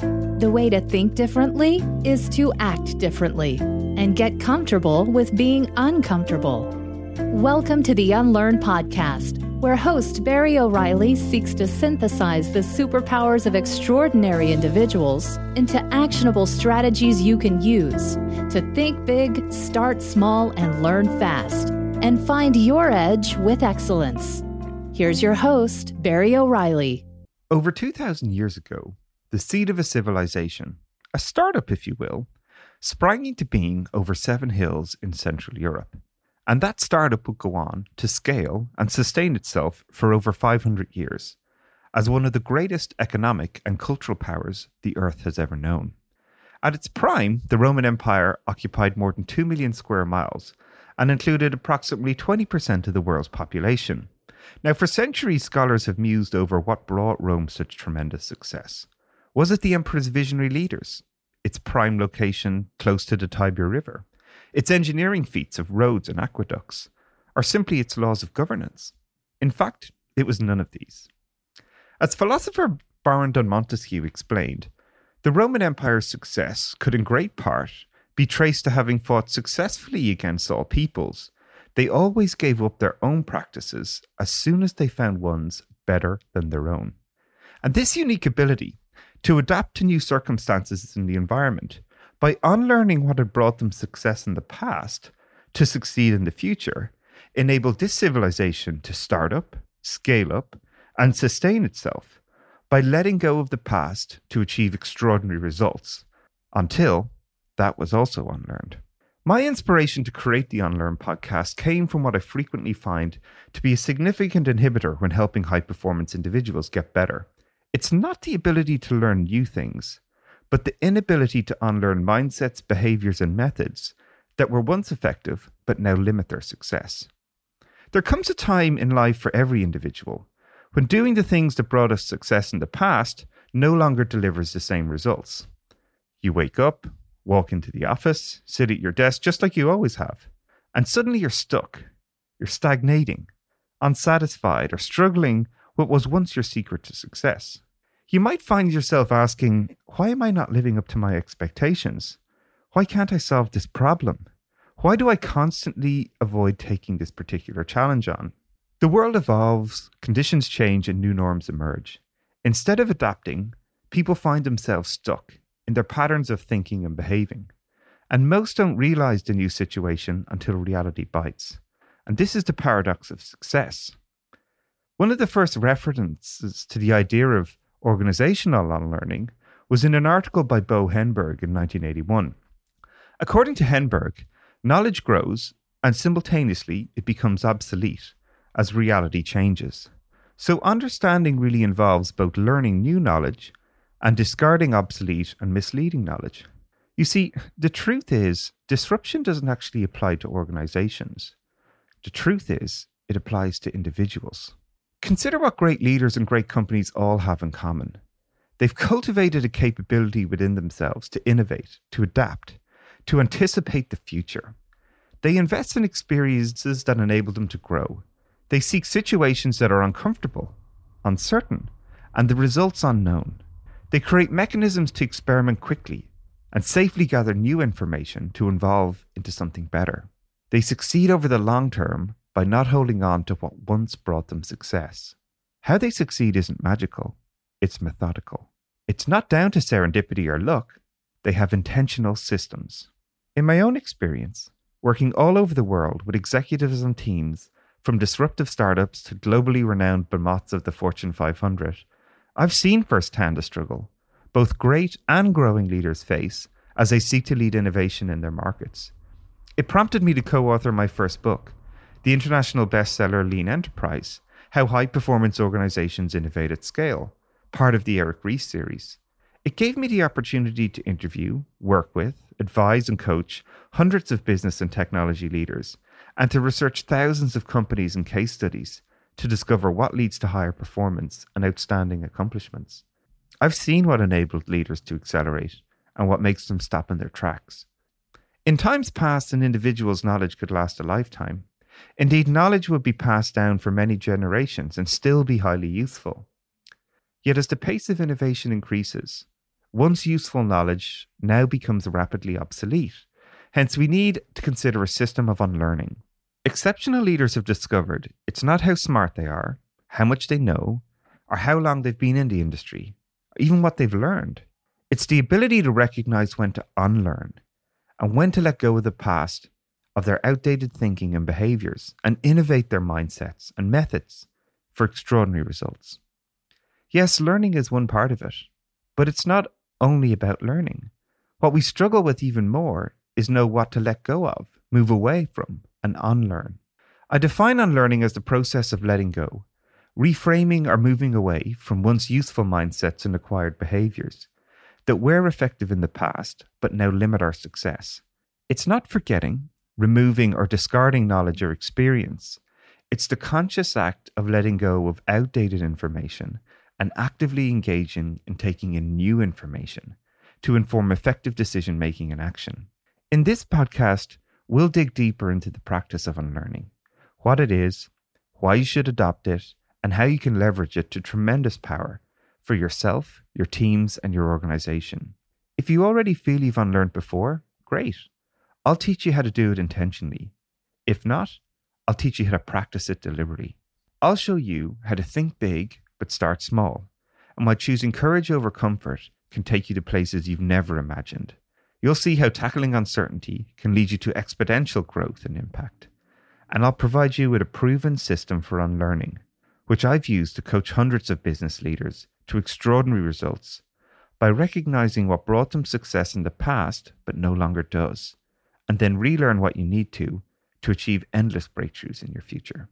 The way to think differently is to act differently and get comfortable with being uncomfortable. Welcome to the Unlearn Podcast, where host Barry O'Reilly seeks to synthesize the superpowers of extraordinary individuals into actionable strategies you can use to think big, start small, and learn fast, and find your edge with excellence. Here's your host, Barry O'Reilly. Over 2,000 years ago, the seed of a civilization, a startup, if you will, sprang into being over seven hills in Central Europe. And that startup would go on to scale and sustain itself for over 500 years as one of the greatest economic and cultural powers the earth has ever known. At its prime, the Roman Empire occupied more than 2 million square miles and included approximately 20% of the world's population. Now, for centuries, scholars have mused over what brought Rome such tremendous success. Was it the emperor's visionary leaders? Its prime location close to the Tiber River? Its engineering feats of roads and aqueducts? Or simply its laws of governance? In fact, it was none of these. As philosopher Baron de Montesquieu explained, the Roman Empire's success could in great part be traced to having fought successfully against all peoples they always gave up their own practices as soon as they found ones better than their own. And this unique ability to adapt to new circumstances in the environment by unlearning what had brought them success in the past to succeed in the future enabled this civilization to start up, scale up, and sustain itself by letting go of the past to achieve extraordinary results until that was also unlearned. My inspiration to create the Unlearn podcast came from what I frequently find to be a significant inhibitor when helping high performance individuals get better. It's not the ability to learn new things, but the inability to unlearn mindsets, behaviors, and methods that were once effective but now limit their success. There comes a time in life for every individual when doing the things that brought us success in the past no longer delivers the same results. You wake up, walk into the office, sit at your desk just like you always have, and suddenly you're stuck. You're stagnating, unsatisfied, or struggling what was once your secret to success. You might find yourself asking, Why am I not living up to my expectations? Why can't I solve this problem? Why do I constantly avoid taking this particular challenge on? The world evolves, conditions change, and new norms emerge. Instead of adapting, people find themselves stuck in their patterns of thinking and behaving. And most don't realize the new situation until reality bites. And this is the paradox of success. One of the first references to the idea of organizational learning was in an article by Bo Hedberg in 1981. According to Hedberg, knowledge grows and simultaneously it becomes obsolete as reality changes. So, understanding really involves both learning new knowledge and discarding obsolete and misleading knowledge. You see, the truth is, disruption doesn't actually apply to organizations. The truth is, it applies to individuals. Consider what great leaders and great companies all have in common. They've cultivated a capability within themselves to innovate, to adapt, to anticipate the future. They invest in experiences that enable them to grow. They seek situations that are uncomfortable, uncertain, and the results unknown. They create mechanisms to experiment quickly and safely gather new information to evolve into something better. They succeed over the long term by not holding on to what once brought them success. How they succeed isn't magical, it's methodical. It's not down to serendipity or luck, they have intentional systems. In my own experience, working all over the world with executives and teams, from disruptive startups to globally renowned behemoths of the Fortune 500, I've seen firsthand the struggle both great and growing leaders face as they seek to lead innovation in their markets. It prompted me to co author my first book, the international bestseller Lean Enterprise How High Performance Organizations Innovate at Scale, part of the Eric Ries series. It gave me the opportunity to interview, work with, advise, and coach hundreds of business and technology leaders, and to research thousands of companies and case studies to discover what leads to higher performance and outstanding accomplishments. I've seen what enabled leaders to accelerate and what makes them stop in their tracks. In times past, an individual's knowledge could last a lifetime. Indeed, knowledge would be passed down for many generations and still be highly useful. Yet, as the pace of innovation increases, once useful knowledge now becomes rapidly obsolete. Hence, we need to consider a system of unlearning. Exceptional leaders have discovered it's not how smart they are, how much they know, or how long they've been in the industry, even what they've learned. It's the ability to recognize when to unlearn and when to let go of the past, of their outdated thinking and behaviors, and innovate their mindsets and methods for extraordinary results. Yes, learning is one part of it, but it's not only about learning. What we struggle with even more is know what to let go of, move away from, and unlearn. I define unlearning as the process of letting go, reframing or moving away from once useful mindsets and acquired behaviors that were effective in the past but now limit our success. It's not forgetting, removing, or discarding knowledge or experience. It's the conscious act of letting go of outdated information and actively engaging in taking in new information to inform effective decision making and action. In this podcast, we'll dig deeper into the practice of unlearning, what it is, why you should adopt it, and how you can leverage it to tremendous power for yourself, your teams, and your organization. If you already feel you've unlearned before, great. I'll teach you how to do it intentionally. If not, I'll teach you how to practice it deliberately. I'll show you how to think big but start small, and why choosing courage over comfort can take you to places you've never imagined. You'll see how tackling uncertainty can lead you to exponential growth and impact. And I'll provide you with a proven system for unlearning, which I've used to coach hundreds of business leaders to extraordinary results by recognizing what brought them success in the past but no longer does, and then relearn what you need to to achieve endless breakthroughs in your future.